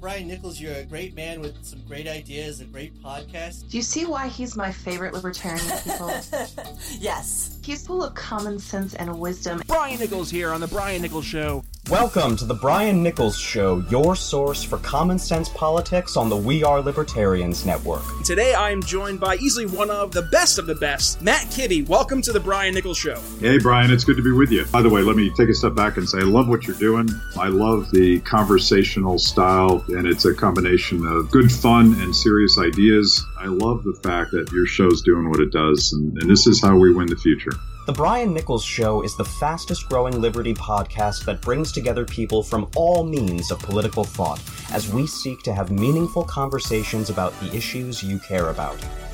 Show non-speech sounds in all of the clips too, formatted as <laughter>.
Brian Nichols, you're a great man with some great ideas, a great podcast. Do you see why he's my favorite libertarian people? <laughs> yes. He's full of common sense and wisdom. Brian Nichols here on The Brian Nichols Show. Welcome to the Brian Nichols Show, your source for common sense politics on the We Are Libertarians Network. Today I am joined by easily one of the best of the best, Matt Kibbe. Welcome to the Brian Nichols Show. Hey, Brian, it's good to be with you. By the way, let me take a step back and say I love what you're doing. I love the conversational style, and it's a combination of good fun and serious ideas. I love the fact that your show's doing what it does, and, and this is how we win the future. The Brian Nichols Show is the fastest growing Liberty podcast that brings together people from all means of political thought as we seek to have meaningful conversations about the issues you care about.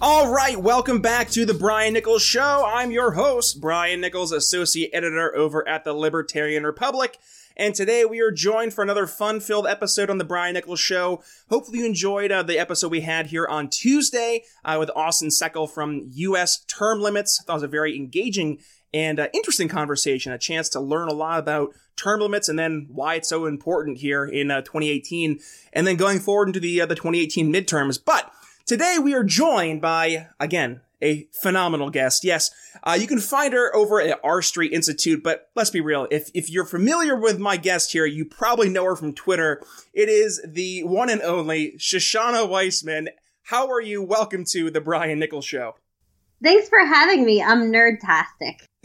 All right, welcome back to the Brian Nichols Show. I'm your host, Brian Nichols, associate editor over at the Libertarian Republic. And today we are joined for another fun filled episode on the Brian Nichols Show. Hopefully you enjoyed uh, the episode we had here on Tuesday uh, with Austin Seckel from U.S. Term Limits. It was a very engaging and uh, interesting conversation, a chance to learn a lot about term limits and then why it's so important here in uh, 2018 and then going forward into the, uh, the 2018 midterms. But Today we are joined by, again, a phenomenal guest. Yes, uh, you can find her over at R Street Institute, but let's be real. If, if you're familiar with my guest here, you probably know her from Twitter. It is the one and only Shoshana Weissmann. How are you? Welcome to the Brian Nichols Show. Thanks for having me. I'm nerdtastic. <laughs>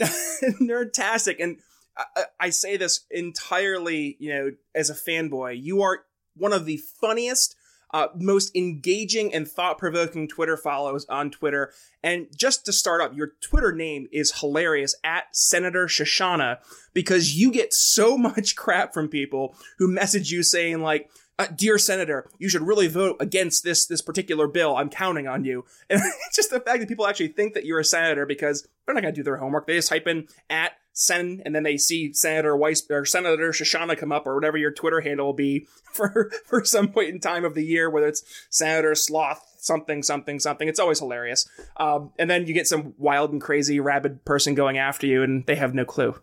nerdtastic. And I, I say this entirely, you know, as a fanboy. You are one of the funniest, uh, most engaging and thought provoking Twitter follows on Twitter. And just to start up, your Twitter name is hilarious at Senator Shoshana because you get so <laughs> much crap from people who message you saying, like, uh, dear senator, you should really vote against this this particular bill. I'm counting on you. <laughs> And it's just the fact that people actually think that you're a senator because they're not going to do their homework. They just type in at Sen, and then they see Senator Weiss or Senator Shoshana come up, or whatever your Twitter handle will be <laughs> for for some point in time of the year, whether it's Senator Sloth something something something. It's always hilarious. Um, and then you get some wild and crazy rabid person going after you, and they have no clue.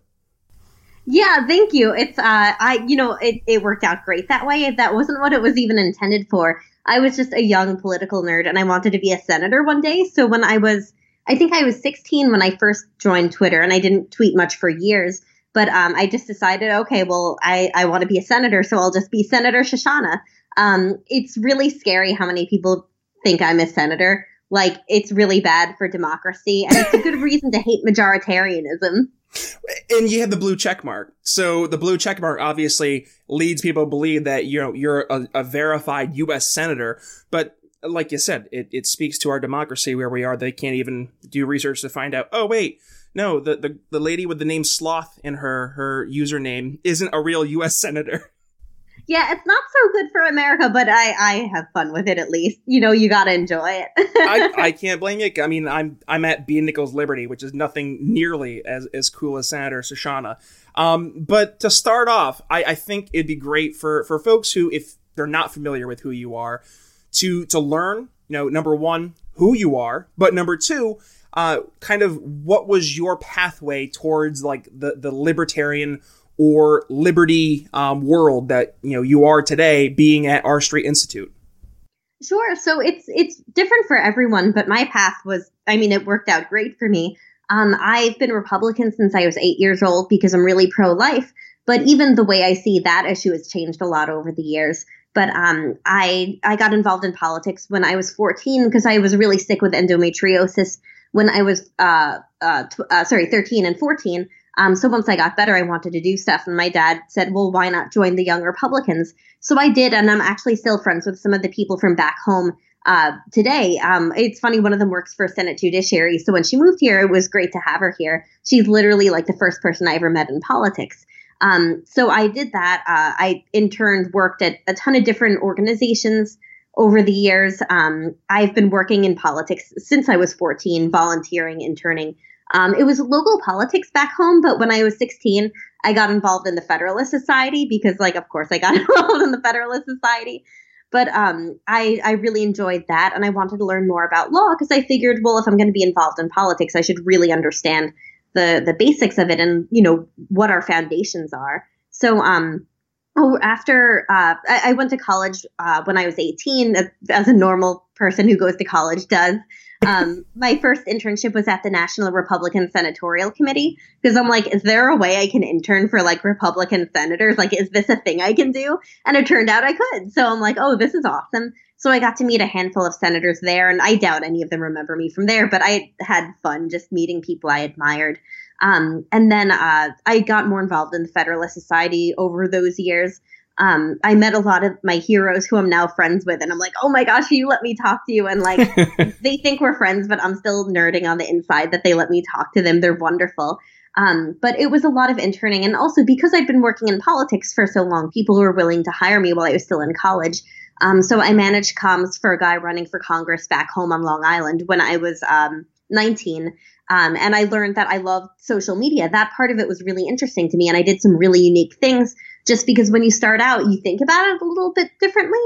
Yeah, thank you. It's uh I you know, it, it worked out great that way. That wasn't what it was even intended for. I was just a young political nerd and I wanted to be a senator one day. So when I was I think I was 16 when I first joined Twitter and I didn't tweet much for years. But um, I just decided, okay, well, I, I want to be a senator, so I'll just be Senator Shoshana. Um, it's really scary how many people think I'm a senator. Like, it's really bad for democracy, and it's a good <laughs> reason to hate majoritarianism. And you have the blue check mark. So the blue check mark obviously leads people to believe that you know you're a, a verified U.S. senator. But like you said, it, it speaks to our democracy where we are. They can't even do research to find out. Oh wait, no, the, the the lady with the name Sloth in her her username isn't a real U.S. <laughs> senator. Yeah, it's not so good for America, but I I have fun with it at least. You know, you gotta enjoy it. I, <laughs> I can't blame you. I mean, I'm I'm at B Nichols Liberty, which is nothing nearly as as cool as Senator Shoshana. Um, but to start off, I, I think it'd be great for for folks who, if they're not familiar with who you are, to to learn. You know, number one, who you are, but number two, uh, kind of what was your pathway towards like the the libertarian or liberty um, world that you know you are today, being at R Street Institute. Sure. So it's it's different for everyone, but my path was I mean it worked out great for me. Um, I've been Republican since I was eight years old because I'm really pro life. But even the way I see that issue has changed a lot over the years. But um, I I got involved in politics when I was 14 because I was really sick with endometriosis when I was uh, uh, uh, sorry 13 and 14. Um, so once I got better, I wanted to do stuff, and my dad said, "Well, why not join the Young Republicans?" So I did, and I'm actually still friends with some of the people from back home uh, today. Um, it's funny, one of them works for Senate Judiciary, so when she moved here, it was great to have her here. She's literally like the first person I ever met in politics. Um, so I did that. Uh, I interned, worked at a ton of different organizations, over the years, um, I've been working in politics since I was 14, volunteering, interning. Um, it was local politics back home, but when I was 16, I got involved in the Federalist Society because, like, of course, I got <laughs> involved in the Federalist Society. But um, I, I really enjoyed that, and I wanted to learn more about law because I figured, well, if I'm going to be involved in politics, I should really understand the the basics of it and you know what our foundations are. So um, oh, after uh, I, I, went to college uh, when I was 18, as, as, a normal person who goes to college does. Um, <laughs> my first internship was at the National Republican Senatorial Committee because I'm like, is there a way I can intern for like Republican senators? Like, is this a thing I can do? And it turned out I could. So I'm like, oh, this is awesome. So I got to meet a handful of senators there, and I doubt any of them remember me from there, but I had fun just meeting people I admired. Um, and then uh, I got more involved in the Federalist Society over those years. Um, I met a lot of my heroes who I'm now friends with, and I'm like, oh my gosh, you let me talk to you. And like, <laughs> they think we're friends, but I'm still nerding on the inside that they let me talk to them. They're wonderful. Um, but it was a lot of interning. And also because I'd been working in politics for so long, people were willing to hire me while I was still in college. Um, so I managed comms for a guy running for Congress back home on Long Island when I was um, 19. Um, and I learned that I loved social media. That part of it was really interesting to me. And I did some really unique things just because when you start out, you think about it a little bit differently.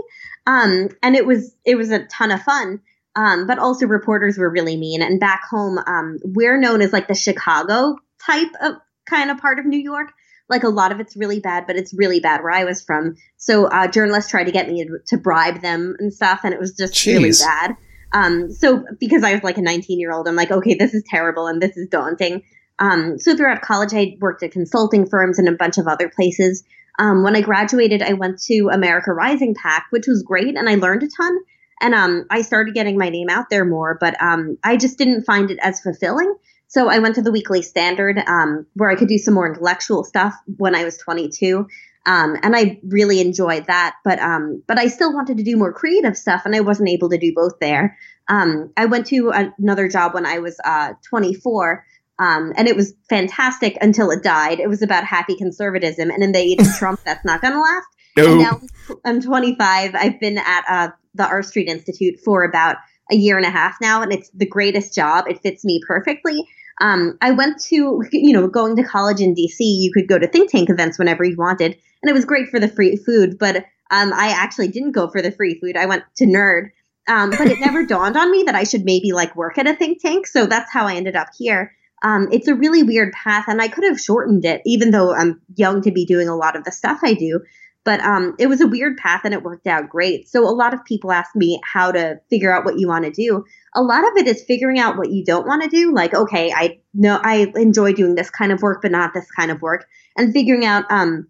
Um, and it was, it was a ton of fun. Um, but also reporters were really mean. And back home, um, we're known as like the Chicago type of kind of part of New York. Like a lot of it's really bad, but it's really bad where I was from. So uh, journalists tried to get me to bribe them and stuff, and it was just Jeez. really bad. Um, so because I was like a 19 year old, I'm like, okay, this is terrible and this is daunting. Um, so throughout college, I worked at consulting firms and a bunch of other places. Um, when I graduated, I went to America Rising PAC, which was great, and I learned a ton. And um, I started getting my name out there more, but um, I just didn't find it as fulfilling. So I went to the Weekly Standard, um, where I could do some more intellectual stuff when I was 22. Um, and I really enjoyed that. But um, but I still wanted to do more creative stuff, and I wasn't able to do both there. Um, I went to another job when I was uh, 24. Um, and it was fantastic until it died. It was about happy conservatism, and in the age of Trump, that's not going to last. No. And now I'm 25. I've been at uh, the R Street Institute for about a year and a half now, and it's the greatest job. It fits me perfectly. Um, I went to, you know, going to college in DC, you could go to think tank events whenever you wanted and it was great for the free food. But um, I actually didn't go for the free food. I went to Nerd. Um, but it never <laughs> dawned on me that I should maybe like work at a think tank. So that's how I ended up here. Um, it's a really weird path, and I could have shortened it, even though I'm young to be doing a lot of the stuff I do. But um, it was a weird path, and it worked out great. So a lot of people ask me how to figure out what you want to do. A lot of it is figuring out what you don't want to do. Like, okay, I know I enjoy doing this kind of work, but not this kind of work, and figuring out um,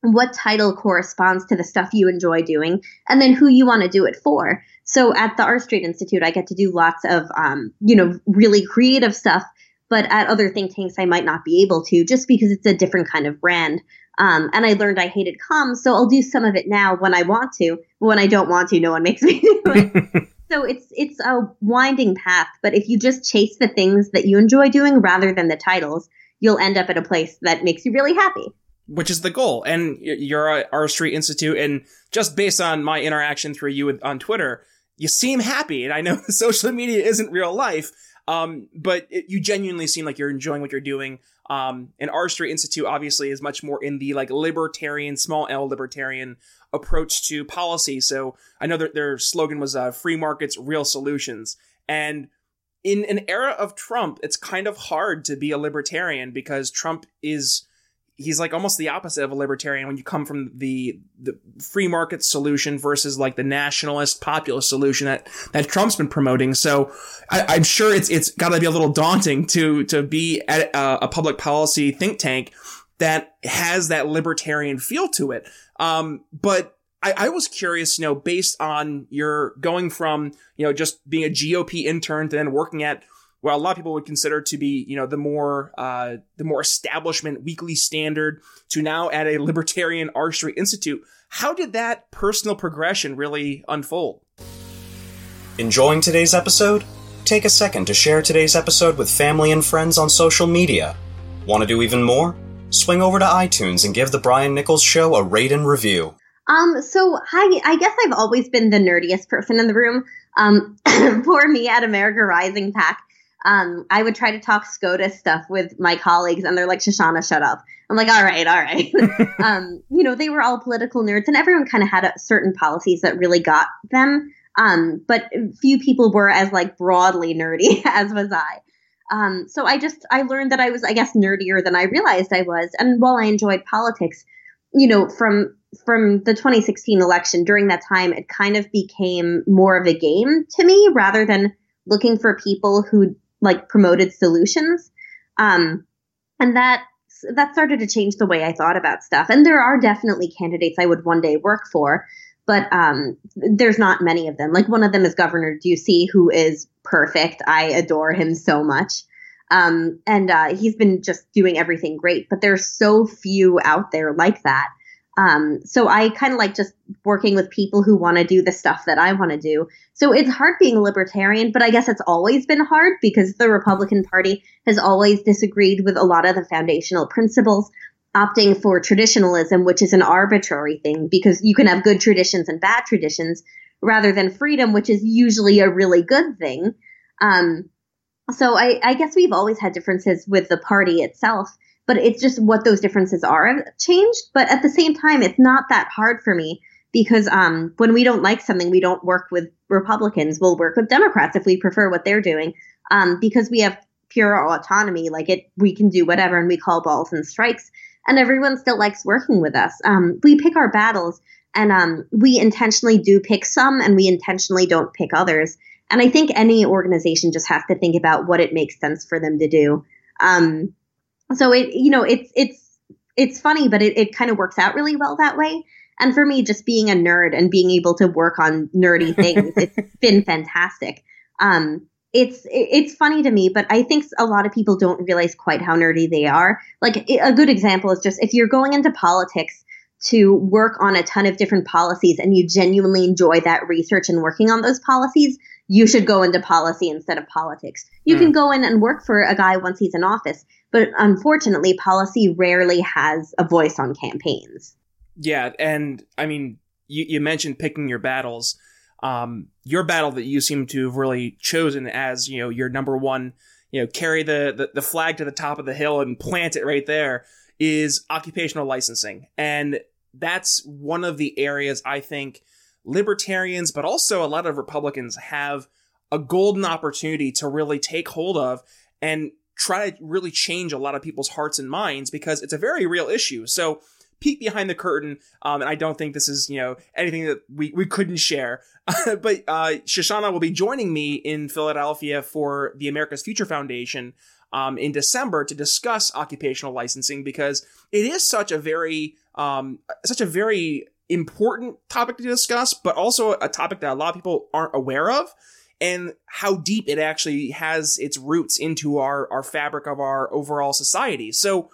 what title corresponds to the stuff you enjoy doing, and then who you want to do it for. So at the R Street Institute, I get to do lots of, um, you know, really creative stuff. But at other think tanks, I might not be able to just because it's a different kind of brand. Um, and I learned I hated comms, so I'll do some of it now when I want to. But when I don't want to, no one makes me do it. <laughs> so it's it's a winding path. But if you just chase the things that you enjoy doing rather than the titles, you'll end up at a place that makes you really happy which is the goal. And you're at R Street Institute, and just based on my interaction through you on Twitter, you seem happy. And I know <laughs> social media isn't real life, um, but it, you genuinely seem like you're enjoying what you're doing. Um, and R Street Institute obviously is much more in the like libertarian, small L libertarian approach to policy. So I know that their slogan was uh, "Free markets, real solutions," and in an era of Trump, it's kind of hard to be a libertarian because Trump is he's like almost the opposite of a libertarian when you come from the the free market solution versus like the nationalist populist solution that that Trump's been promoting. So I, am sure it's it's got to be a little daunting to to be at a, a, public policy think tank that has that libertarian feel to it. Um, but I, I was curious, you know, based on your going from you know just being a GOP intern to then working at well, a lot of people would consider to be, you know, the more uh, the more establishment weekly standard to now at a libertarian R Street Institute. How did that personal progression really unfold? Enjoying today's episode? Take a second to share today's episode with family and friends on social media. Want to do even more? Swing over to iTunes and give the Brian Nichols Show a rate and review. Um, so I, I guess I've always been the nerdiest person in the room. Um, <laughs> for me at America Rising PAC, um, I would try to talk SCOTUS stuff with my colleagues, and they're like, Shoshana, shut up. I'm like, all right, all right. <laughs> <laughs> um, you know, they were all political nerds, and everyone kind of had a, certain policies that really got them. Um, but few people were as like broadly nerdy <laughs> as was I. Um, so I just I learned that I was I guess nerdier than I realized I was. And while I enjoyed politics, you know, from from the 2016 election during that time, it kind of became more of a game to me rather than looking for people who like promoted solutions. Um, and that that started to change the way I thought about stuff. And there are definitely candidates I would one day work for, but um, there's not many of them. Like one of them is Governor Ducey, who is perfect. I adore him so much. Um, and uh, he's been just doing everything great, but there's so few out there like that. Um, so I kind of like just working with people who want to do the stuff that I want to do. So it's hard being a libertarian, but I guess it's always been hard because the Republican Party has always disagreed with a lot of the foundational principles, opting for traditionalism, which is an arbitrary thing because you can have good traditions and bad traditions rather than freedom, which is usually a really good thing. Um, so I, I guess we've always had differences with the party itself but it's just what those differences are changed. But at the same time, it's not that hard for me because um, when we don't like something, we don't work with Republicans. We'll work with Democrats if we prefer what they're doing um, because we have pure autonomy. Like it, we can do whatever and we call balls and strikes. And everyone still likes working with us. Um, we pick our battles and um, we intentionally do pick some and we intentionally don't pick others. And I think any organization just has to think about what it makes sense for them to do. Um, so it you know it's it's it's funny but it, it kind of works out really well that way. And for me just being a nerd and being able to work on nerdy <laughs> things it's been fantastic. Um it's it's funny to me but i think a lot of people don't realize quite how nerdy they are. Like a good example is just if you're going into politics to work on a ton of different policies and you genuinely enjoy that research and working on those policies you should go into policy instead of politics you mm. can go in and work for a guy once he's in office but unfortunately, policy rarely has a voice on campaigns. Yeah, and I mean, you, you mentioned picking your battles. Um, your battle that you seem to have really chosen as you know your number one, you know, carry the, the the flag to the top of the hill and plant it right there is occupational licensing, and that's one of the areas I think libertarians, but also a lot of Republicans have a golden opportunity to really take hold of and try to really change a lot of people's hearts and minds because it's a very real issue. So peek behind the curtain, um, and I don't think this is you know anything that we, we couldn't share. <laughs> but uh, Shoshana will be joining me in Philadelphia for the America's Future Foundation um, in December to discuss occupational licensing because it is such a very um, such a very important topic to discuss, but also a topic that a lot of people aren't aware of and how deep it actually has its roots into our, our fabric of our overall society. So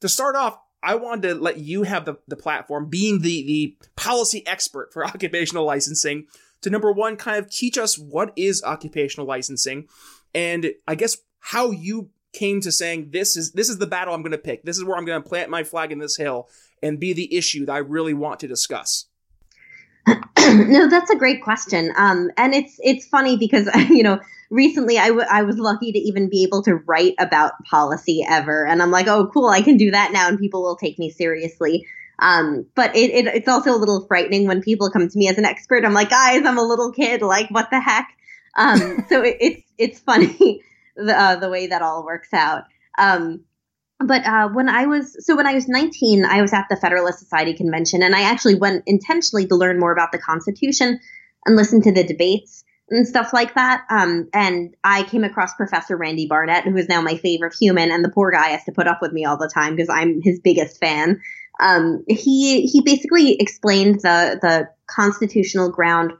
to start off, I wanted to let you have the, the platform, being the, the policy expert for <laughs> occupational licensing, to number one, kind of teach us what is occupational licensing, and I guess how you came to saying this is this is the battle I'm going to pick. This is where I'm going to plant my flag in this hill and be the issue that I really want to discuss. <clears throat> no, that's a great question. Um, and it's it's funny because <laughs> you know recently I, w- I was lucky to even be able to write about policy ever, and I'm like, oh, cool, I can do that now, and people will take me seriously. Um, but it, it, it's also a little frightening when people come to me as an expert. I'm like, guys, I'm a little kid. Like, what the heck? Um, so it, it's it's funny <laughs> the uh, the way that all works out. Um, but uh, when I was so when I was 19, I was at the Federalist Society convention, and I actually went intentionally to learn more about the Constitution and listen to the debates and stuff like that. Um, and I came across Professor Randy Barnett, who is now my favorite human, and the poor guy has to put up with me all the time because I'm his biggest fan. Um, he he basically explained the the constitutional ground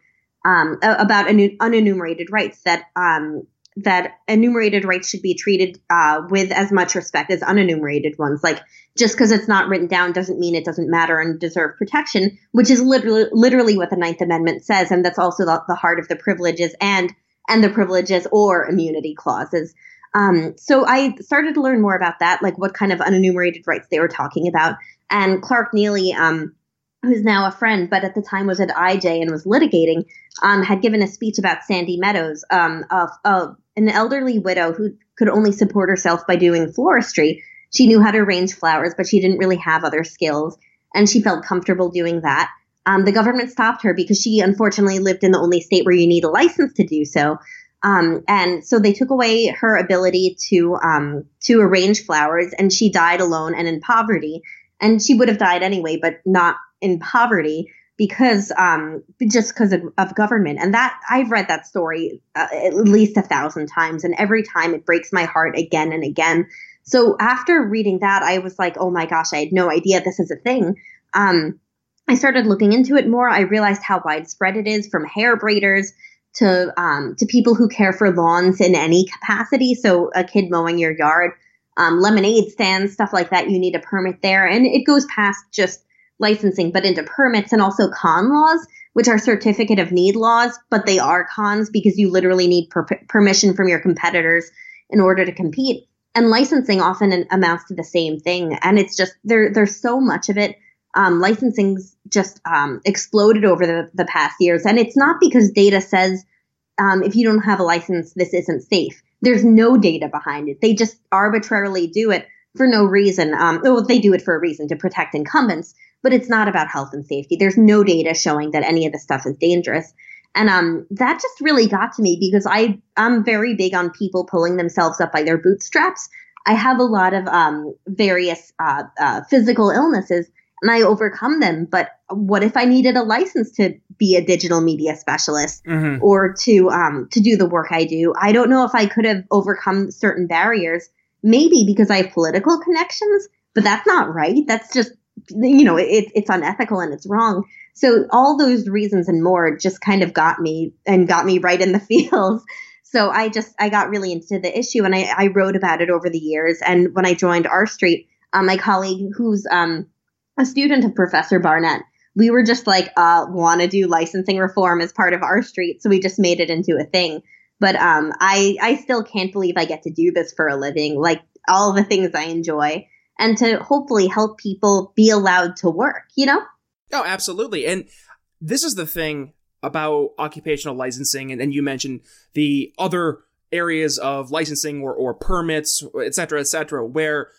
um, about unenumerated rights that um, that enumerated rights should be treated uh, with as much respect as unenumerated ones. Like just because it's not written down doesn't mean it doesn't matter and deserve protection, which is literally literally what the Ninth Amendment says, and that's also the, the heart of the privileges and and the privileges or immunity clauses. Um, so I started to learn more about that, like what kind of unenumerated rights they were talking about. And Clark Neily, um, who's now a friend, but at the time was at IJ and was litigating, um, had given a speech about Sandy Meadows, um, of, of an elderly widow who could only support herself by doing floristry. She knew how to arrange flowers, but she didn't really have other skills, and she felt comfortable doing that. Um, the government stopped her because she unfortunately lived in the only state where you need a license to do so. Um, and so they took away her ability to um, to arrange flowers, and she died alone and in poverty. And she would have died anyway, but not in poverty because um, just because of, of, government. And that I've read that story uh, at least a thousand times, and every time it breaks my heart again and again. So after reading that, I was like, oh my gosh, I had no idea this is a thing. Um, I started looking into it more. I realized how widespread it is, from hair braiders to um, to people who care for lawns in any capacity. So a kid mowing your yard, um, lemonade stands, stuff like that. You need a permit there, and it goes past just licensing, but into permits and also con laws, which are certificate of need laws, but they are cons because you literally need per- permission from your competitors in order to compete. And licensing often amounts to the same thing, and it's just there. There's so much of it. Um, licensing's just um, exploded over the, the past years, and it's not because data says um, if you don't have a license, this isn't safe. There's no data behind it. They just arbitrarily do it for no reason. Um, well, they do it for a reason to protect incumbents, but it's not about health and safety. There's no data showing that any of the stuff is dangerous. And um, that just really got to me because I I'm very big on people pulling themselves up by their bootstraps. I have a lot of um, various uh, uh, physical illnesses, and I overcome them. But what if I needed a license to be a digital media specialist mm-hmm. or to um, to do the work I do? I don't know if I could have overcome certain barriers. Maybe because I have political connections, but that's not right. That's just you know, it, it's unethical and it's wrong. So all those reasons and more just kind of got me and got me right in the <laughs> feels. So I just I got really into the issue and I, I wrote about it over the years. And when I joined R Street, um, my colleague who's um, a student of Professor Barnett, we were just like uh, want to do licensing reform as part of R Street, so we just made it into a thing. But um, I I still can't believe I get to do this for a living. Like all the things I enjoy and to hopefully help people be allowed to work, you know? Oh, absolutely. And this is the thing about occupational licensing, and, and you mentioned the other areas of licensing or, or permits, et cetera, et cetera, where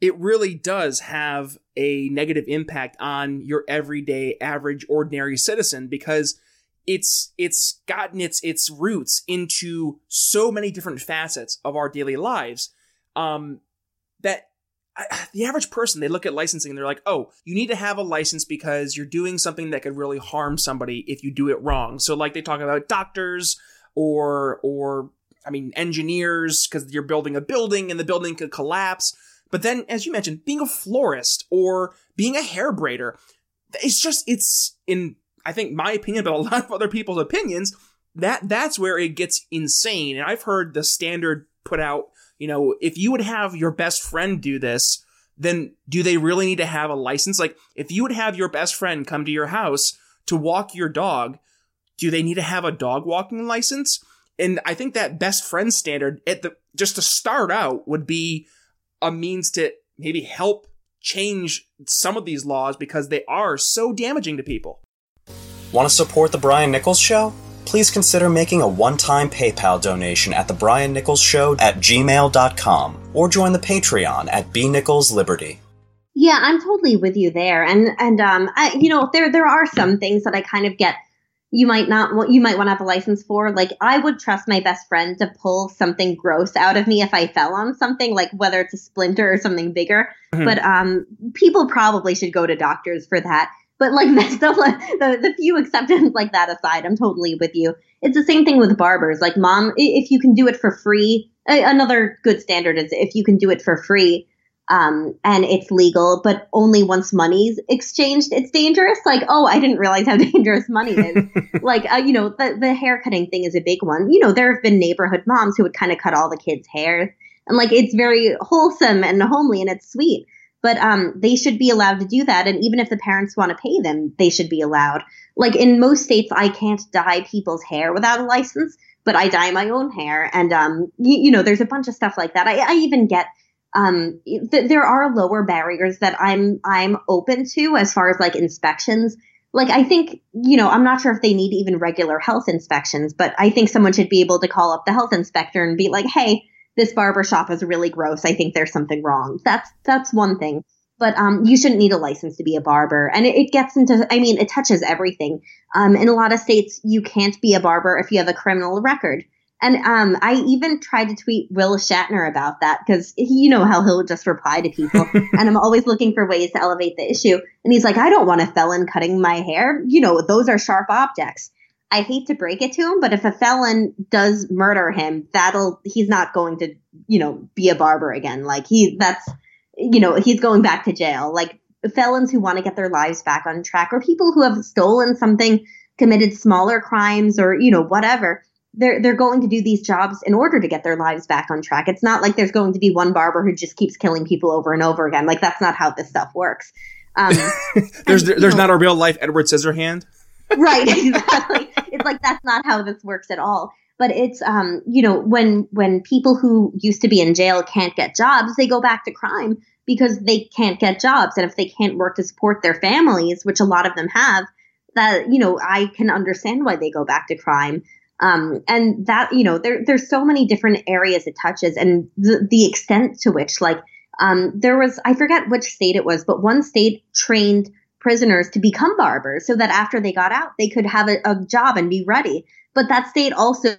it really does have a negative impact on your everyday average ordinary citizen because it's it's gotten its its roots into so many different facets of our daily lives um, that I, <sighs> the average person, they look at licensing and they're like, oh, you need to have a license because you're doing something that could really harm somebody if you do it wrong. So, like, they talk about doctors or, or, I mean, engineers because you're building a building and the building could collapse. But then, as you mentioned, being a florist or being a hair braider, it's just, it's in, I think, my opinion, but a <laughs> lot of other people's opinions, that, that's where it gets insane. And I've heard the standard put out you know, if you would have your best friend do this, then do they really need to have a license? Like, if you would have your best friend come to your house to walk your dog, do they need to have a dog walking license? And I think that best friend standard at the just to start out would be a means to maybe help change some of these laws because they are so damaging to people. Want to support the Brian Nichols show? Please consider making a one-time PayPal donation at the Brian Nichols Show at gmail.com or join the Patreon at B Nichols Liberty. Yeah, I'm totally with you there, and and um, I, you know, there there are some things that I kind of get. You might not want, you might want to have a license for. Like, I would trust my best friend to pull something gross out of me if I fell on something, like whether it's a splinter or something bigger. Mm-hmm. But um, people probably should go to doctors for that. But like <laughs> the stuff like the, the few exceptions like that aside, I'm totally with you. It's the same thing with barbers. Like mom, if you can do it for free, another good standard is if you can do it for free, um, and it's legal, but only once money's exchanged, it's dangerous. Like, oh, I didn't realize how <laughs> dangerous money is. <laughs> like, uh, you know, the, the hair cutting thing is a big one. You know, there have been neighborhood moms who would kind of cut all the kids' hair. And like, it's very wholesome and homely and it's sweet but um, they should be allowed to do that. And even if the parents want to pay them, they should be allowed. Like in most states, I can't dye people's hair without a license, but I dye my own hair. And, um, you, you know, there's a bunch of stuff like that. I, I even get um, th- there are lower barriers that I'm I'm open to as far as like inspections. Like I think you know I'm not sure if they need even regular health inspections, but I think someone should be able to call up the health inspector and be like, hey, this barber shop is really gross. I think there's something wrong. That's that's one thing. But um, you shouldn't need a license to be a barber, and it, it gets into. I mean, it touches everything. Um, in a lot of states, you can't be a barber if you have a criminal record. And um, I even tried to tweet Will Shatner about that because you know how he'll just reply to people. <laughs> and I'm always looking for ways to elevate the issue. And he's like, I don't want a felon cutting my hair. You know, those are sharp objects. I hate to break it to him, but if a felon does murder him, that'll he's not going to, you know, be a barber again. Like he that's you know, he's going back to jail. Like felons who want to get their lives back on track or people who have stolen something, committed smaller crimes or, you know, whatever they're they're going to do these jobs in order to get their lives back on track. It's not like there's going to be one barber who just keeps killing people over and over again. Like that's not how this stuff works. Um, <laughs> there's and, there's know, not a real life Edward Scissorhand. right, <laughs> exactly. It's like that's not how this works at all. But it's um, you know, when when people who used to be in jail can't get jobs, they go back to crime because they can't get jobs, and if they can't work to support their families, which a lot of them have, that you know, I can understand why they go back to crime. Um, and that you know there there's so many different areas it touches and the, the extent to which like um, there was i forget which state it was but one state trained prisoners to become barbers so that after they got out they could have a, a job and be ready. But that state also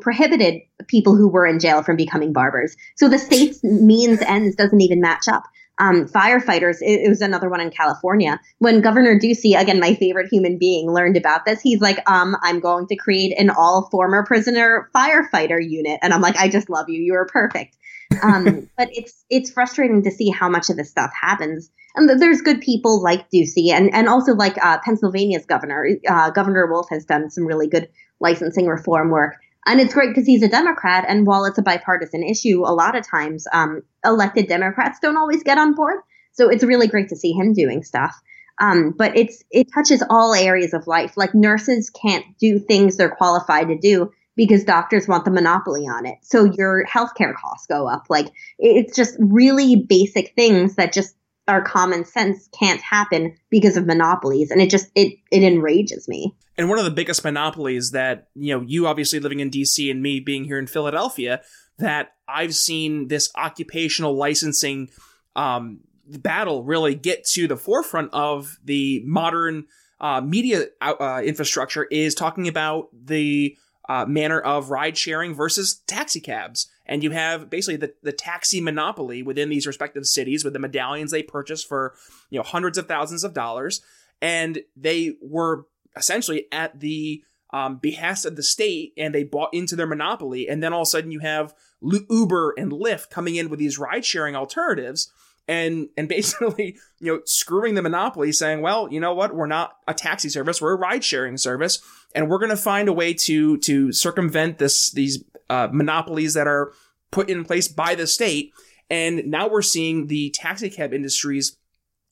prohibited people who were in jail from becoming barbers. So the state's means ends doesn't even match up um, firefighters. It, it, was another one in California. When Governor Ducey, again, my favorite human being, learned about this, he's like, um, I'm going to create an all former prisoner firefighter unit. And I'm like, I just love you. You are perfect. Um, <laughs> but it's it's frustrating to see how much of this stuff happens. And there's good people like Ducey and, and also like uh, Pennsylvania's governor. Uh, governor Wolf has done some really good licensing reform work. And it's great because he's a Democrat. And while it's a bipartisan issue, a lot of times um, elected Democrats don't always get on board. So it's really great to see him doing stuff. Um, but it's it touches all areas of life. Like nurses can't do things they're qualified to do because doctors want the monopoly on it. So your healthcare costs go up. Like it's just really basic things that just our common sense can't happen because of monopolies. And it just it it enrages me. And one of the biggest monopolies that you know you obviously living in dc and me being here in philadelphia that i've seen this occupational licensing um, battle really get to the forefront of the modern uh, media uh, infrastructure is talking about the uh, manner of ride sharing versus taxi cabs and you have basically the, the taxi monopoly within these respective cities with the medallions they purchased for you know hundreds of thousands of dollars. And they were essentially at the um, behest of the state and they bought into their monopoly. And then all of a sudden you have uber and lyft coming in with these ride sharing alternatives and and <laughs> basically you know screwing the monopoly saying well you know what? We're not a taxi service. We're a ride sharing service. And we're going to find a way to to circumvent this these uh, monopolies that are put in place by the state. And now we're seeing the taxi cab industries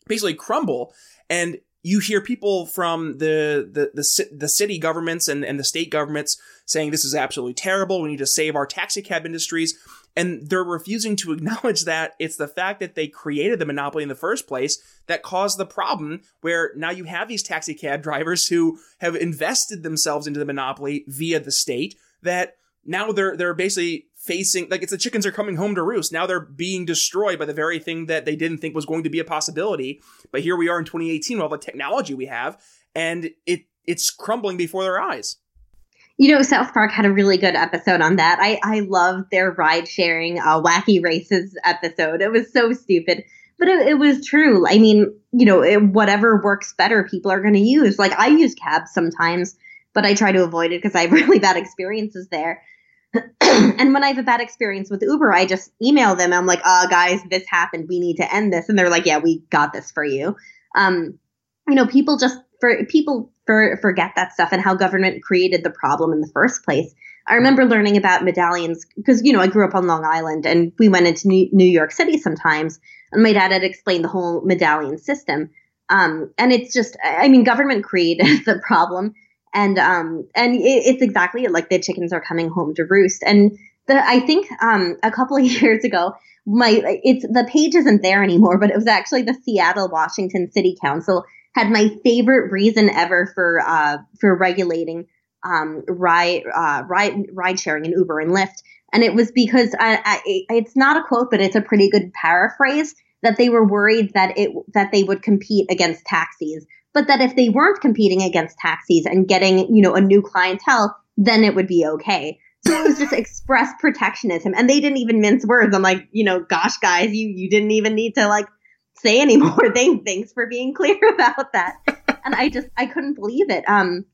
basically crumble. And you hear people from the, the, the, the city governments and, and the state governments saying this is absolutely terrible. We need to save our taxi cab industries. And they're refusing to <laughs> acknowledge that it's the fact that they created the monopoly in the first place that caused the problem where now you have these taxi cab <laughs> drivers who have invested themselves into the monopoly via the state that now they're they're basically facing like it's the chickens are coming home to roost. Now they're being destroyed by the very thing that they didn't think was going to be a possibility. But here we are in 2018 with all the technology we have, and it it's crumbling before their eyes. You know, South Park had a really good episode on that. I I loved their ride sharing uh, wacky races episode. It was so stupid, but it, it was true. I mean, you know, it, whatever works better, people are going to use. Like I use cabs sometimes, but I try to avoid it because I have <laughs> really bad experiences there. <clears throat> and when I have a bad experience with Uber, I just email them. I'm like, uh, guys, this happened. We need to end this. And they're like, yeah, we got this for you. Um, you know, people just for people for, forget that stuff and how government created the problem in the first place. I remember learning about medallions because, you know, I grew up on Long Island and we went into New York City sometimes. And my dad had explained the whole medallion system. Um, and it's just, I mean, government created <laughs> the problem and um and it, it's exactly like the chickens are coming home to roost. And the I think um, a couple of <laughs> years ago, my it's the page isn't there anymore, but it was actually the Seattle Washington City Council had my favorite reason ever for uh, for regulating um, ride uh, ride ride sharing and Uber and Lyft, and it was because I, I, it's not a quote, but it's a pretty good paraphrase that they were worried that it that they would compete against taxis, but that if they weren't competing against taxis and getting you know a new clientele, then it would be okay. So it was just <laughs> express protectionism, and they didn't even mince words. I'm like, you know, gosh, guys, you you didn't even need to like say any <laughs> more thing. Thanks for being clear <laughs> about that. and I just I couldn't believe it. Um,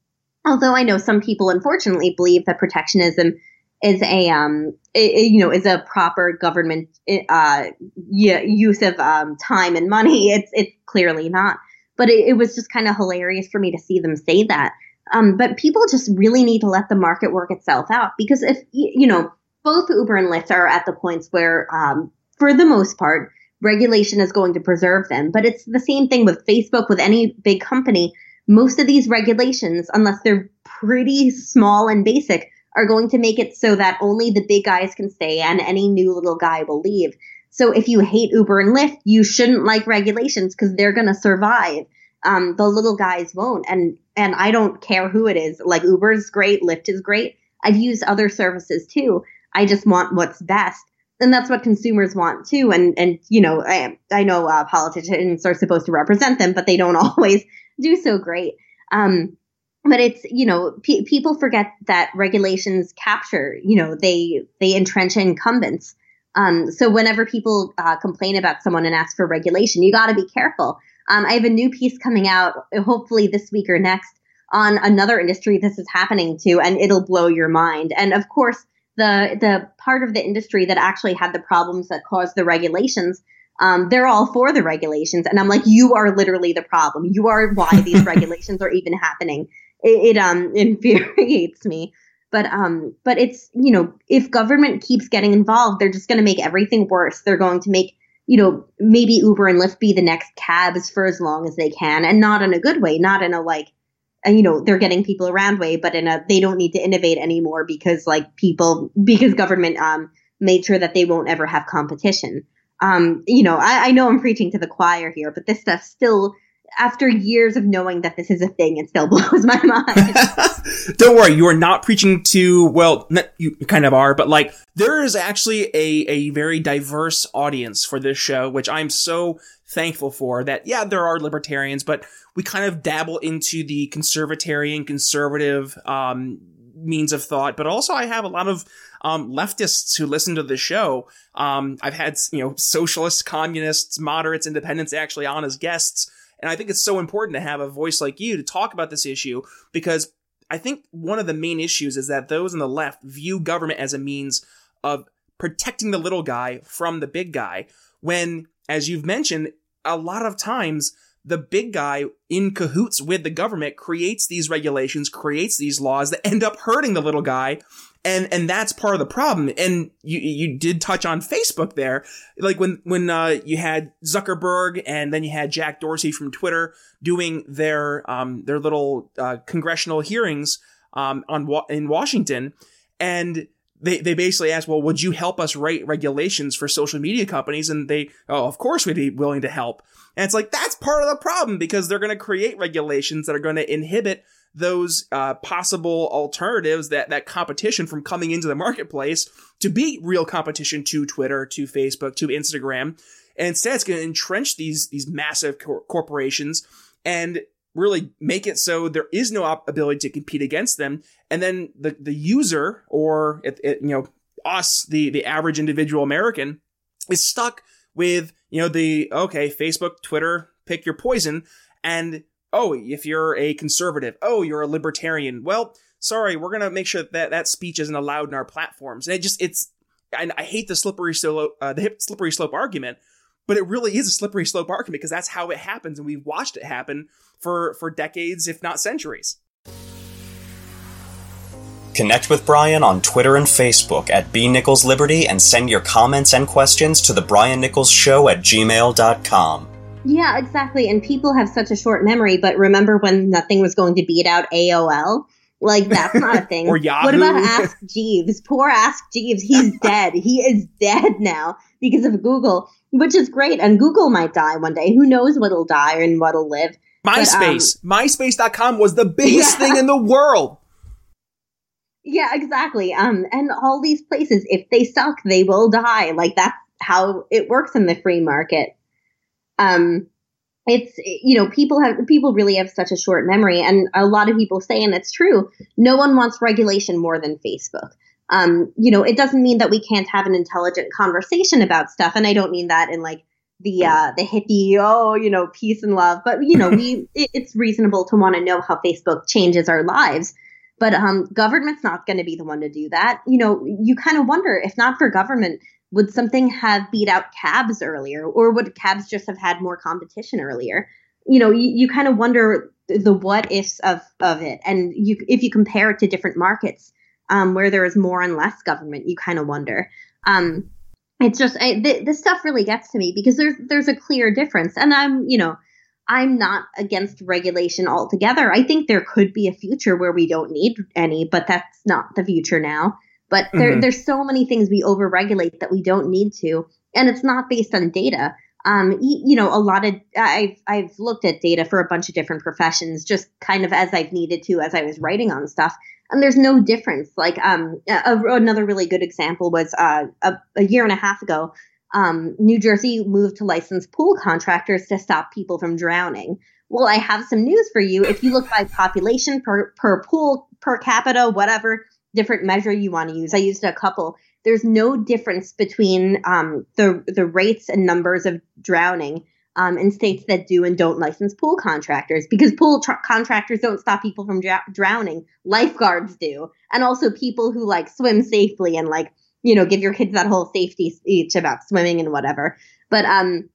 although I know some people unfortunately believe that protectionism is a um it, you know is a proper government uh use of um time and money. It's it's clearly not. But it, it was just kind of hilarious for me to see them say that. Um, but people just really need to let the market work itself out because if you know both Uber and Lyft are at the points where, um, for the most part, regulation is going to preserve them. But it's the same thing with Facebook, with any big company. Most of these regulations, unless they're pretty small and basic, are going to make it so that only the big guys can stay and any new little guy will leave. So if you hate Uber and Lyft, you shouldn't like regulations because they're going to survive. Um, the little guys won't. And and I don't care who it is. Like Uber is great, Lyft is great. I've used other services too. I just want what's best and that's what consumers want too. And and you know, I I know uh, politicians are supposed to represent them, but they don't <laughs> always do so great. Um, but it's you know, pe- people forget that regulations capture. You know, they they entrench incumbents. Um, so whenever people uh, complain about someone and ask for regulation, you got to be careful. Um, I have a new piece coming out, hopefully this week or next, on another industry this is happening to, and it'll blow your mind. And of course the the part of the industry that actually had the problems that caused the regulations um, they're all for the regulations and i'm like you are literally the problem you are why these <laughs> regulations are even happening it, it um <laughs> infuriates me but um but it's you know if government keeps getting involved they're just going to make everything worse. They're going to make you know maybe uber and lyft be the next cabs for as long as they can and not in a good way not in a like you know they're getting people around way but in a they don't need to innovate anymore because like people because government um made sure that they won't ever have competition. Um you know I, I know i'm preaching to the choir here but this stuff still after years of knowing that this is a thing, it still <laughs> blows my mind. <laughs> Don't worry, you are not preaching to, well, you kind of are, but like, there is actually a, a very diverse audience for this show, which I'm so thankful for that, yeah, there are libertarians, but we kind of dabble into the conservatarian, conservative, um, means of thought, but also I have a lot of um, leftists who listen to the show. Um, I've had you know socialists, communists, moderates, independents actually on as guests, and I think it's so important to have a voice like you to talk about this issue because I think one of the main issues is that those on the left view government as a means of protecting the little guy from the big guy when as you've mentioned, a lot of times the big guy in cahoots with the government creates these regulations, creates these laws that end up hurting the little guy. And, and that's part of the problem. And you, you did touch on Facebook there. Like when, when, uh, you had Zuckerberg and then you had Jack Dorsey from Twitter doing their, um, their little, uh, congressional hearings, um, on, in Washington. And, they, they basically asked, well, would you help us write regulations for social media companies? And they, oh, of course we'd be willing to help. And it's like, that's part of the problem because they're going to create regulations that are going to inhibit those uh, possible alternatives that that competition from coming into the marketplace to be real competition to Twitter, to Facebook, to Instagram. And instead, it's going to entrench these these massive cor- corporations and really make it so there is no ability to compete against them. And then the, the user or, it, it, you know, us, the, the average individual American is stuck with, you know, the, okay, Facebook, Twitter, pick your poison. And, oh, if you're a conservative, oh, you're a libertarian. Well, sorry, we're to make sure that that speech isn't allowed in our platforms. And it just, it's, and I hate the slippery slope, uh, the slippery slope argument, but it really is a slippery slope argument because that's how it happens. And we've watched it happen for, for decades, if not centuries. Connect with Brian on Twitter and Facebook at B Nichols Liberty and send your comments and questions to the Brian Nichols Show at gmail.com. Yeah, exactly. And people have such a short memory, but remember when nothing was going to beat out AOL? Like that's not a thing. Or Yahoo. What about Ask Jeeves? Poor Ask Jeeves. He's <laughs> dead. He is dead now because of Google, which is great. And Google might die one day. Who knows what'll die and what'll live? MySpace. um, MySpace.com was the biggest yeah. thing in the world. Yeah, exactly. Um, and all these places, if they suck, they will die. Like that's how it works in the free market. Um, it's you know people have people really have such a short memory and a lot of people say and it's true no one wants regulation more than facebook. Um, you know it doesn't mean that we can't have an intelligent conversation about stuff and i don't mean that in like the uh the hippie oh you know peace and love but you know <laughs> we it, it's reasonable to want to know how facebook changes our lives but um government's not going to be the one to do that. You know you kind of wonder if not for government would something have beat out cabs earlier? Or would cabs just have had more competition earlier? You know you, you kind of wonder the what ifs of of it. And you if you compare it to different markets um, where there is more and less government you kind of wonder. Um, it's just I, th- this stuff really gets to me because there's there's a clear difference. And i'm you know i'm not against regulation altogether i think there could be a future where we don't need any but that's not the future now but there, mm-hmm. there's so many things we overregulate that we don't need to, and it's not based on data. Um, you know, a lot of I've I've looked at data for a bunch of different professions, just kind of as I've needed to as I was writing on stuff, and there's no difference. Like um, a, another really good example was uh, a, a year and a half ago, um, New Jersey moved to license pool contractors to stop people from drowning. Well, I have some news for you. If you look by population per per pool per capita, whatever, different measure you want to use. I used a couple. There's no difference between um, the the rates and numbers of drowning um, in states that do and don't license pool contractors because pool tr- contractors don't stop people from dr- drowning. Lifeguards do, and also people who like swim safely and like you know give your kids that whole safety speech about swimming and whatever. But um,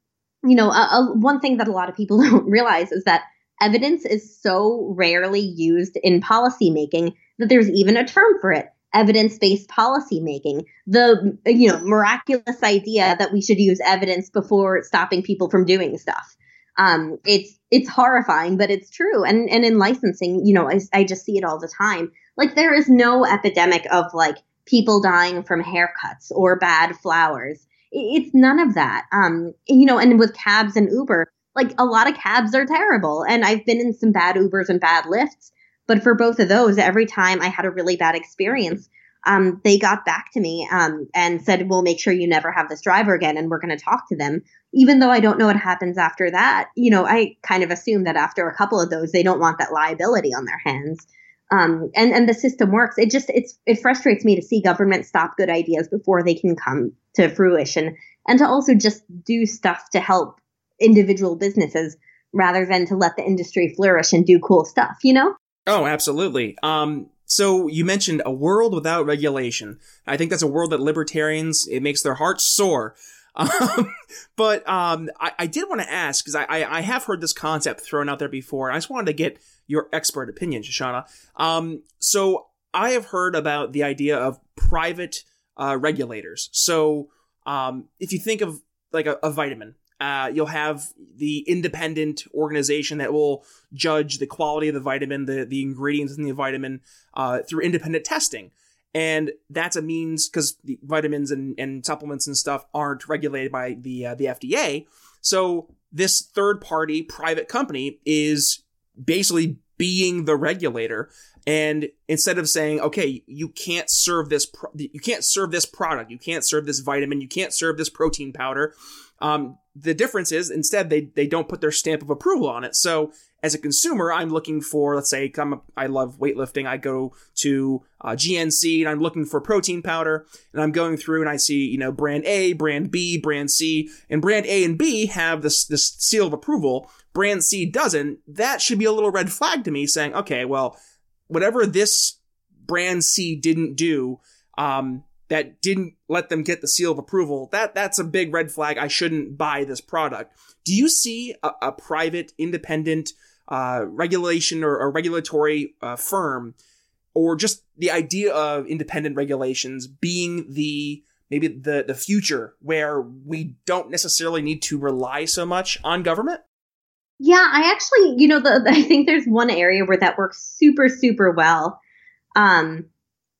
you know, a, a, one thing that a lot of people <laughs> don't realize is that evidence is so rarely used in policymaking that there's even a term for it evidence-based policymaking. The you know miraculous idea that we should use evidence before stopping people from doing stuff. Um, it's it's horrifying but it's true. And and in licensing you know I, I just see it all the time. Like there is no epidemic of like people dying from haircuts or bad flowers it's none of that um you know and with cabs and uber like a lot of cabs are terrible and i've been in some bad ubers and bad Lyfts, but for both of those, every time I had a really bad experience, um, they got back to me um, and said, "We'll make sure you never have this driver again, and we're going to talk to them." Even though I don't know what happens after that, you know, I kind of assume that after a couple of those, they don't want that liability on their hands. Um, and and the system works. It just it's it frustrates me to see government stop good ideas before they can come to fruition, and to also just do stuff to help individual businesses rather than to let the industry flourish and do cool stuff. You know. Oh, absolutely. Um, so you mentioned a world without regulation. I think that's a world that libertarians it makes their hearts sore. Um, <laughs> but um, I, I, did want to ask because I, I, I, have heard this concept thrown out there before. And I just wanted to get your expert opinion, Shoshana. Um, so I have heard about the idea of private uh, regulators. So um, if you think of like a, a vitamin, uh, you'll have the independent organization that will judge the quality of the vitamin, the, the ingredients in the vitamin uh, through independent testing. And that's a means because the vitamins and, and supplements and stuff aren't regulated by the uh, the FDA. So this third party private company is basically being the regulator. And instead of saying okay you can't serve this pro- you can't serve this product. You can't serve this vitamin. You can't serve this protein powder um, the difference is instead they they don't put their stamp of approval on it. So as a consumer, I'm looking for let's say I'm a, I love weightlifting. I go to uh, GNC and I'm looking for protein powder, and I'm going through and I see you know brand A, brand B, brand C, and brand A and B have this this seal of approval. Brand C doesn't. That should be a little red flag to me, saying okay, well, whatever this brand C didn't do. Um, that didn't let them get the seal of approval, that that's a big red flag. I shouldn't buy this product. Do you see a, a private, independent uh, regulation or, a regulatory uh, firm, or just the idea of independent regulations being the maybe the the future where we don't necessarily need to rely so much on government? Yeah, I actually, you know, the, I think there's one area where that works super, super well um,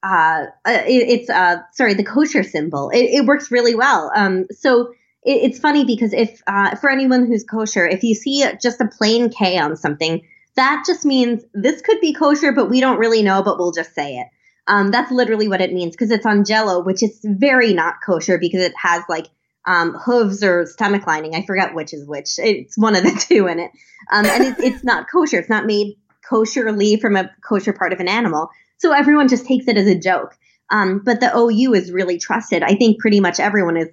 uh, uh it, it's uh, sorry, the kosher symbol. It, it works really well. Um, so it, it's funny because if uh, for anyone who's kosher, if you see just a plain K on something, that just means this could be kosher, but we don't really know, but we'll just say it. Um, that's literally what it means because it's on Jello, which is very not kosher because it has like um, hooves or stomach lining. I forget which is which. It's one of the <laughs> two in it, um, and it, it's not kosher. It's not made kosherly from a kosher part of an animal. So everyone just takes it as a joke. Um, but the OU is really trusted. I think pretty much everyone is,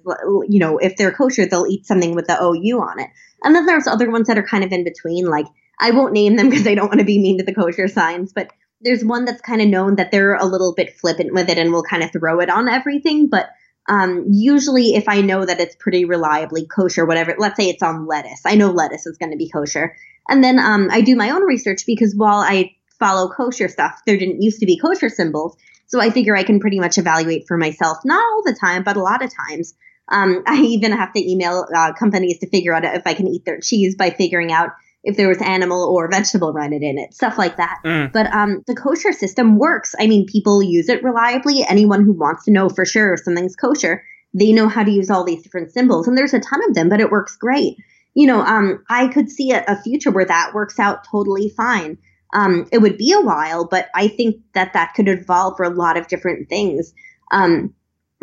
you know, if they're kosher, they'll eat something with the OU on it. And then there's other ones that are kind of in between. Like I won't name them because I don't want to be mean to the kosher signs, but there's one that's kind of known that they're a little bit flippant with it and will kind of throw it on everything. But um, usually, if I know that it's pretty reliably kosher, whatever, let's say it's on lettuce, I know lettuce is going to be kosher. And then um, I do my own research because while I follow kosher stuff, there didn't used to be kosher symbols. So I figure I can pretty much evaluate for myself, not all the time, but a lot of times. Um, <laughs> I even have to email uh, companies to figure out if I can eat their cheese by figuring out if there was animal or vegetable rennet in it, stuff like that. Mm. But um, the kosher system works. I mean, people use it reliably. Anyone who wants to know for sure if something's kosher, they know how to use all these different symbols, and there's a ton of them, but it works great. You know, um, I could see a, a, future where that works out totally fine. Um, it would be a while, but I think that that could evolve for a lot of different things. Um,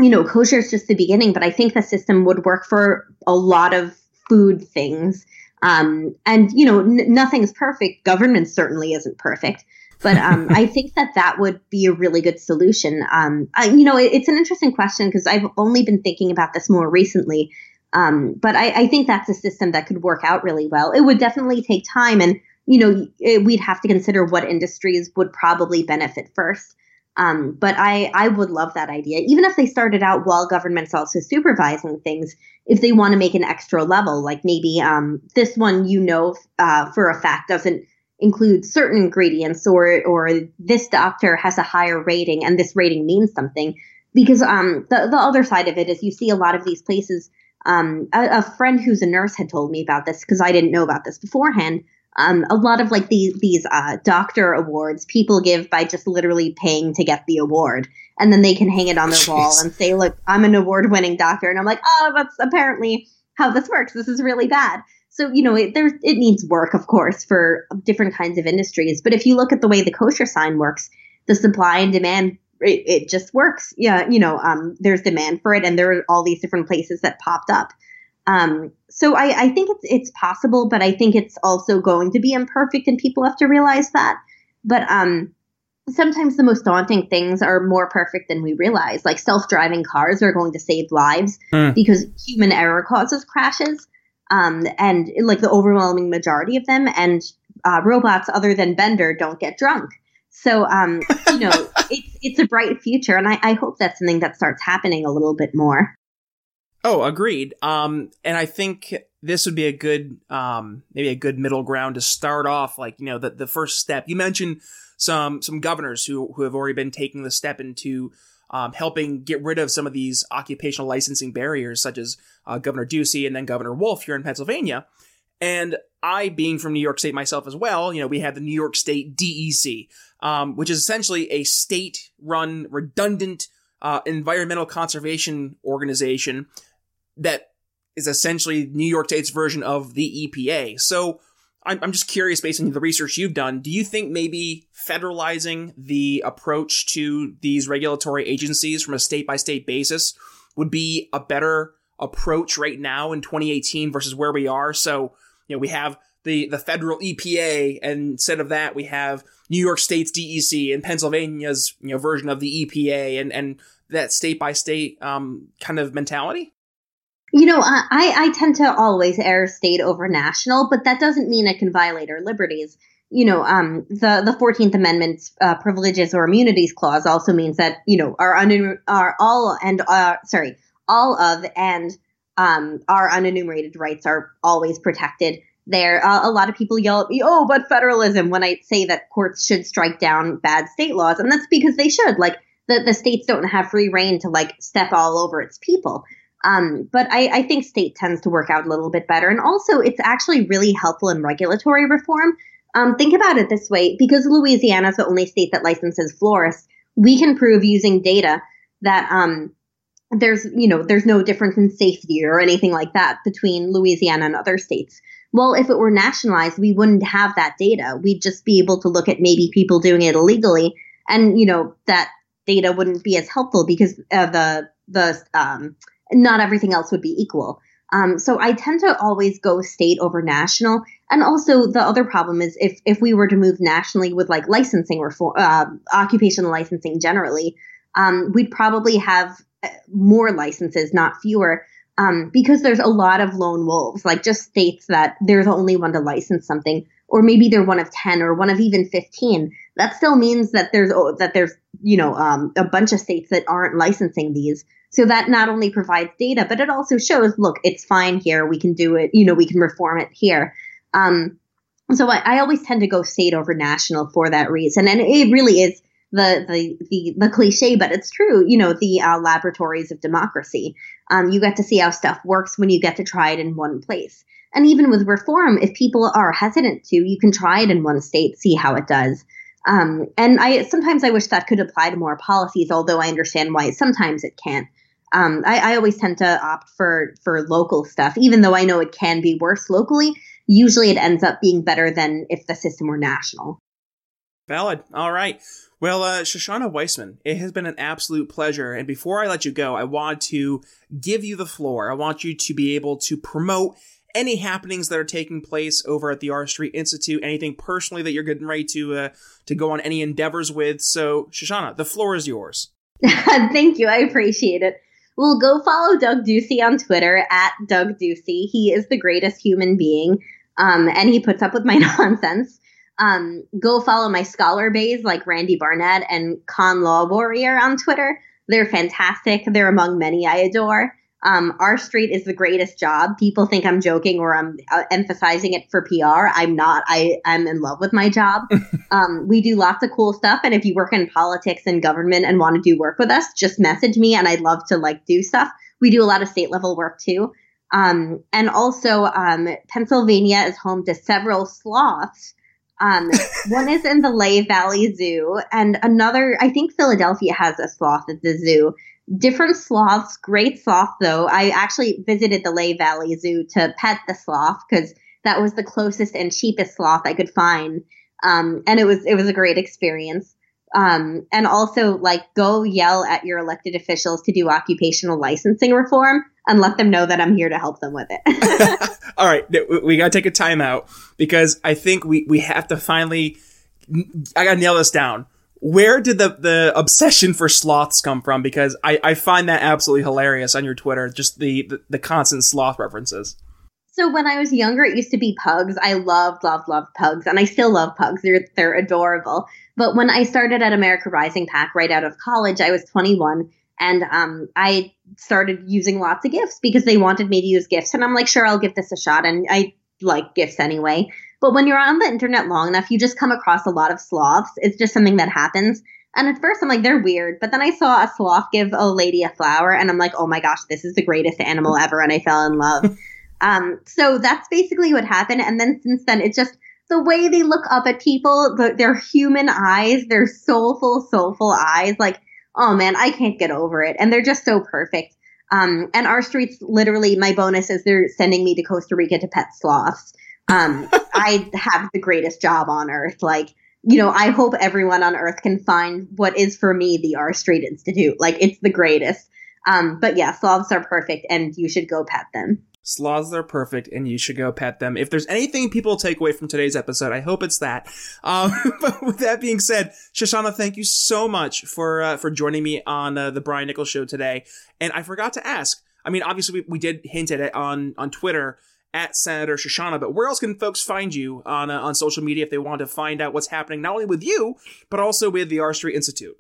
you know, kosher is just the beginning, but I think the system would work for a lot of food things. Um, and you know, n- nothing's perfect. Government certainly isn't perfect, but um, <laughs> I think that that would be a really good solution. Um, I, you know, it, it's an interesting question because I've only been thinking about this more recently. Um, but I, I, think that's a system that could work out really well. It would definitely take time, and you know, it, we'd have to consider what industries would probably benefit first. Um, but I, I would love that idea, even if they started out while government's also supervising things. If they want to make an extra level, like maybe um, this one, you know, uh, for a fact doesn't include certain ingredients, or or this doctor has a higher rating, and this rating means something. Because um, the the other side of it is, you see a lot of these places. Um, a, a friend who's a nurse had told me about this because I didn't know about this beforehand um, a lot of like these these uh, doctor awards people give by just literally paying to get the award and then they can hang it on their Jeez. wall and say look i'm an award winning doctor and i'm like oh that's apparently how this works. This is really bad. So you know it, there's it needs work of course for different kinds of industries but if you look at the way the kosher sign works the supply and demand it, it just works. Yeah you know um, there's demand for it and there are all these different places that popped up um, so I, I think it's it's possible, but I think it's also going to be imperfect, and people have to realize that. But um, sometimes the most daunting things are more perfect than we realize. Like self-driving cars are going to save lives mm. because human error causes crashes, um, and like the overwhelming majority of them. And uh, robots, other than Bender, don't get drunk. So, um, you know, <laughs> it's it's a bright future, and I, I hope that's something that starts happening a little bit more. Oh, agreed. Um, and I think this would be a good, um, maybe a good middle ground to start off. Like, you know, the, the first step. You mentioned some some governors who who have already been taking the step into um, helping get rid of some of these occupational licensing barriers, such as uh, Governor Ducey and then Governor Wolf here in Pennsylvania. And I, being from New York State myself as well, you know, we have the New York State DEC, um, which is essentially a state-run, redundant uh, environmental conservation organization that is essentially New York State's version of the EPA. So I'm, I'm just curious, based on the research you've done, do you think maybe federalizing the approach to these regulatory agencies from a state by state basis would be a better approach right now in 2018 versus where we are? So, you know, we have the, the federal EPA, and instead of that, we have New York State's DEC and Pennsylvania's you know version of the EPA, and and that state by state um, kind of mentality. You know, I, I tend to always err state over national, but that doesn't mean it can violate our liberties. You know, um, the the Fourteenth Amendment's uh, privileges or immunities clause also means that you know our un- our all and uh, sorry all of and um, our unenumerated rights are always protected. There, uh, a lot of people yell at me, "Oh, but federalism!" When I say that courts should strike down bad state laws, and that's because they should. Like the the states don't have free reign to like step all over its people. Um, but I, I, think state tends to work out a little bit better. And also, it's actually really helpful in regulatory reform. Um, think about it this way because Louisiana is the only state that licenses florists, we can prove using data that um, there's you know there's no difference in safety or anything like that between Louisiana and other states. Well, if it were nationalized, we wouldn't have that data. We'd just be able to look at maybe people doing it illegally, and you know that data wouldn't be as helpful because uh, the the um, not everything else would be equal. Um, so I tend to always go state over national. And also the other problem is if if we were to move nationally with like licensing reform, uh, occupational licensing generally, um, we'd probably have uh, more licenses, not fewer. Um, because there's a lot of lone wolves, like just states that they're the only one to license something, or maybe they're one of ten or one of even fifteen. That still means that there's oh, that there's you know um, a bunch of states that aren't licensing these. So that not only provides data, but it also shows, look, it's fine here. We can do it. You know, we can reform it here. Um, so I, I always tend to go state over national for that reason, and it really is the the the, the cliche, but it's true. You know, the uh, laboratories of democracy. Um, you get to see how stuff works when you get to try it in one place. And even with reform, if people are hesitant to, you can try it in one state, see how it does. Um, and I sometimes I wish that could apply to more policies, although I understand why sometimes it can't um, I, I always tend to opt for for local stuff, even though I know it can be worse locally. Usually, it ends up being better than if the system were national. Valid. All right. Well, uh, Shoshana Weissmann, it has been an absolute pleasure. And before I let you go, I want to give you the floor. I want you to be able to promote any happenings that are taking place over at the R Street Institute, anything personally that you're getting ready to uh, to go on any endeavors with. So, Shoshana, the floor is yours. <laughs> Thank you. I appreciate it. Well, go follow Doug Ducey on Twitter at Doug Ducey. He is the greatest human being, um, and he puts up with my <laughs> nonsense. Um, go follow my scholar bays like Randy Barnett and Con Law Warrior on Twitter. They're fantastic. They're among many I adore. Um, R Street is the greatest job. People think I'm joking or I'm uh, emphasizing it for PR. I'm not. I am in love with my job. <laughs> um, we do lots of cool stuff, and if you work in politics and government and want to do work with us, just message me, and I'd love to like do stuff. We do a lot of state level work too. Um, and also, um, Pennsylvania is home to several sloths. Um, <laughs> one is in the Lehigh Valley Zoo, and another, I think Philadelphia has a sloth at the zoo different sloths, great sloth though. I actually visited the Lehigh Valley Zoo to pet the sloth because that was the closest and cheapest sloth I could find. Um, and it was it was a great experience. Um, and also like go yell at your elected officials to do occupational licensing reform and let them know that I'm here to help them with it. <laughs> <laughs> All right, we got to take a timeout because I think we we have to finally I got to nail this down where did the, the obsession for sloths come from? Because I, I find that absolutely hilarious on your Twitter, just the, the, the constant sloth references. So when I was younger, it used to be pugs. I loved, loved, loved pugs, and I still love pugs. They're they're adorable. But when I started at America Rising PAC right out of college, I was 21, and um, I started using lots of GIFs because they wanted me to use GIFs, and I'm like, sure, I'll give this a shot, and I like GIFs anyway. But when you're on the internet long enough, you just come across a lot of sloths. It's just something that happens. And at first, I'm like, they're weird. But then I saw a sloth give a lady a flower, and I'm like, oh my gosh, this is the greatest animal ever. And I fell in love. <laughs> um, so that's basically what happened. And then since then, it's just the way they look up at people, the, their human eyes, their soulful, soulful eyes. Like, oh man, I can't get over it. And they're just so perfect. Um, and R Street's literally my bonus is they're sending me to Costa Rica to pet sloths. Um, <laughs> I have the greatest job on earth. Like, you know, I hope everyone on earth can find what is for me the R Street Institute. Like, it's the greatest. Um, but yeah, sloths are perfect and you should go pet them. Sloths are perfect and you should go pet them. If there's anything people take away from today's episode, I hope it's that. <laughs> Um, but with that being said, Shoshana, thank you so much for, uh, for joining me on uh, the Brian Nichols show today. And I forgot to ask, I mean, obviously we, we did hint at it on, on Twitter at Senator Shoshana. But where else can folks find you on uh, on social media if they want to find out what's happening not only with you but also with the R Street Institute?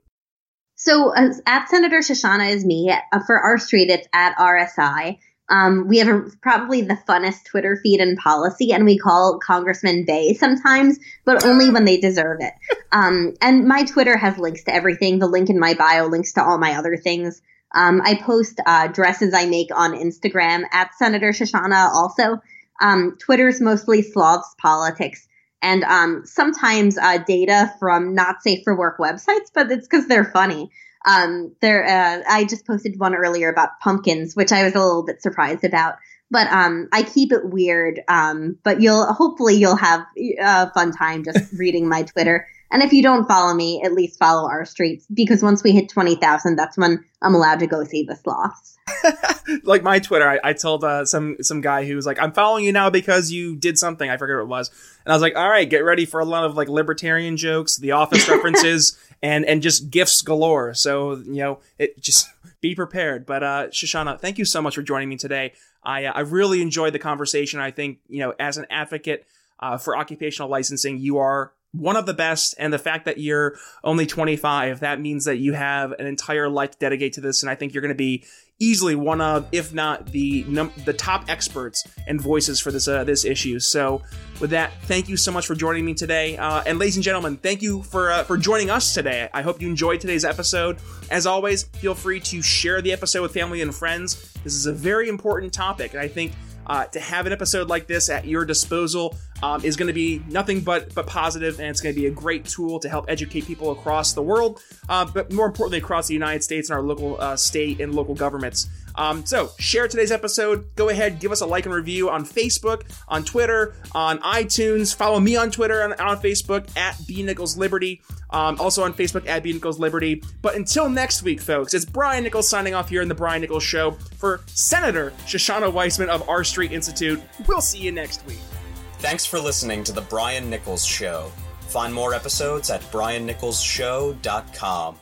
So uh, at Senator Shoshana is me. Uh, for R Street, it's at RSI. Um, we have a, probably the funnest Twitter feed in policy, and we call Congressman Bay sometimes, but only when they deserve it. <laughs> Um, and my Twitter has links to everything. The link in my bio links to all my other things. Um, I post uh, dresses I make on Instagram at Senator Shoshana also. Um, Twitter's mostly sloths politics. and um, sometimes uh, data from not safe for work websites, but it's because they're funny. Um, there, uh, I just posted one earlier about pumpkins, which I was a little bit surprised about. But um, I keep it weird. Um, but you'll hopefully you'll have a fun time just reading my Twitter. And if you don't follow me, at least follow R Street's because once we hit twenty thousand, that's when I'm allowed to go see the sloths. <laughs> like my Twitter, I, I told uh, some some guy who was like, "I'm following you now because you did something." I forget what it was, and I was like, "All right, get ready for a lot of like libertarian jokes, The Office <laughs> references, and and just GIFs galore." So you know, it just <laughs> be prepared. But uh, Shoshana, thank you so much for joining me today. I uh, I really enjoyed the conversation. I think you know, as an advocate uh, for occupational licensing, you are one of the best. And the fact that you're only 25, that means that you have an entire life to dedicate to this. And I think you're going to be easily one of, if not the num- the top experts and voices for this uh, this issue. So, with that, thank you so much for joining me today. Uh, and ladies and gentlemen, thank you for uh, for joining us today. I hope you enjoyed today's episode. As always, feel free to share the episode with family and friends. This is a very important topic, and I think uh, to have an episode like this at your disposal um, is going to be nothing but but positive, and it's going to be a great tool to help educate people across the world, uh, but more importantly across the United States and our local uh, state and local governments. Um, so share today's episode. Go ahead, give us a like and review on Facebook, on Twitter, on iTunes. Follow me on Twitter and on Facebook at B Nichols Liberty. Um, also on Facebook at B Nichols Liberty. But until next week, folks, it's Brian Nichols signing off here in the Brian Nichols Show for Senator Shoshana Weissmann of R Street Institute. We'll see you next week. Thanks for listening to the Brian Nichols Show. Find more episodes at briannicholsshow.com.